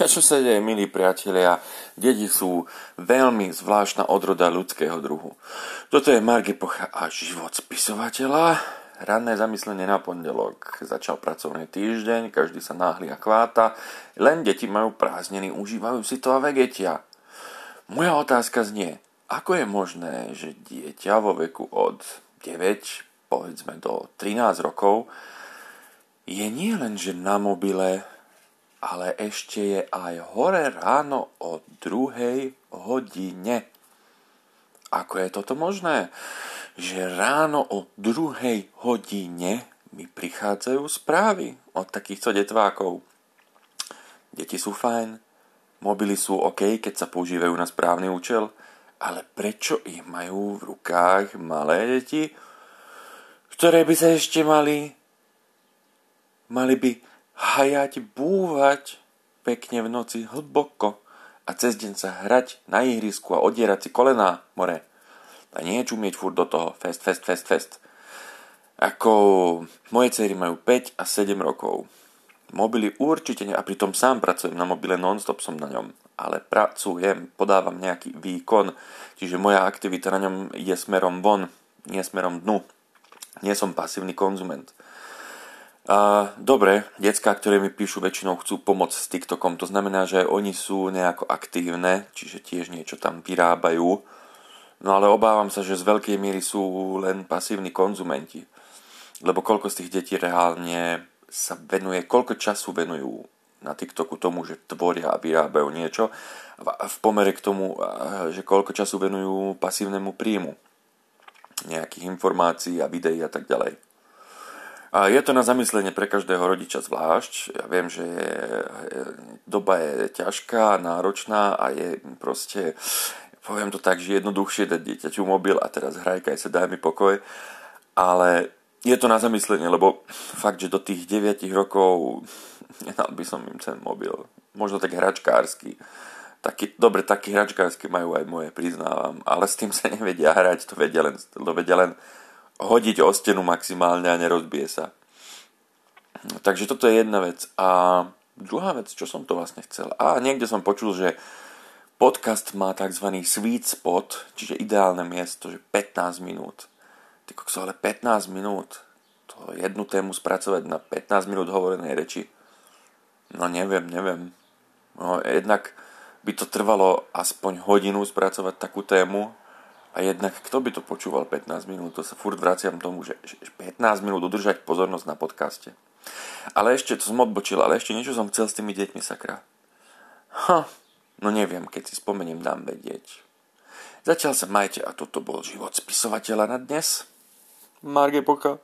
Čo sa deje, milí priatelia? Deti sú veľmi zvláštna odroda ľudského druhu. Toto je Margie Pocha a život spisovateľa. Ranné zamyslenie na pondelok. Začal pracovný týždeň, každý sa náhli a chváta. Len deti majú prázdniny, užívajú si to a vegetia. Moja otázka znie, ako je možné, že dieťa vo veku od 9, povedzme do 13 rokov, je nie len, že na mobile, ale ešte je aj hore ráno o druhej hodine. Ako je toto možné? Že ráno o druhej hodine mi prichádzajú správy od takýchto detvákov. Deti sú fajn, mobily sú OK, keď sa používajú na správny účel, ale prečo ich majú v rukách malé deti, ktoré by sa ešte mali mali by hajať, búvať pekne v noci hlboko a cez deň sa hrať na ihrisku a odierať si kolená more. A nie čumieť furt do toho fest, fest, fest, fest. Ako moje cery majú 5 a 7 rokov. Mobily určite nie, a pritom sám pracujem na mobile, non-stop som na ňom. Ale pracujem, podávam nejaký výkon, čiže moja aktivita na ňom je smerom von, nie smerom dnu. Nie som pasívny konzument. A, dobre, decka, ktoré mi píšu, väčšinou chcú pomôcť s TikTokom. To znamená, že oni sú nejako aktívne, čiže tiež niečo tam vyrábajú. No ale obávam sa, že z veľkej miery sú len pasívni konzumenti. Lebo koľko z tých detí reálne sa venuje, koľko času venujú na TikToku tomu, že tvoria a vyrábajú niečo v pomere k tomu, že koľko času venujú pasívnemu príjmu nejakých informácií a videí a tak ďalej. A je to na zamyslenie pre každého rodiča zvlášť. Ja viem, že je, doba je ťažká, náročná a je proste, poviem to tak, že jednoduchšie dať dieťaťu mobil a teraz hrajkaj sa, daj mi pokoj. Ale je to na zamyslenie, lebo fakt, že do tých 9 rokov nedal by som im ten mobil. Možno tak hračkársky. Taký, dobre, taký hračkársky majú aj moje, priznávam, ale s tým sa nevedia hrať, to vedia len, to vedia len hodiť o stenu maximálne a nerozbije sa. Takže toto je jedna vec. A druhá vec, čo som to vlastne chcel. A niekde som počul, že podcast má tzv. sweet spot, čiže ideálne miesto, že 15 minút. Ty kokso, ale 15 minút. To jednu tému spracovať na 15 minút hovorenej reči. No neviem, neviem. No jednak by to trvalo aspoň hodinu spracovať takú tému a jednak, kto by to počúval 15 minút? To sa furt vraciam tomu, že 15 minút udržať pozornosť na podcaste. Ale ešte, to som odbočil, ale ešte niečo som chcel s tými deťmi, sakra. Ha, no neviem, keď si spomeniem, dám vedieť. Zatiaľ sa majte a toto bol život spisovateľa na dnes. Marge Poka.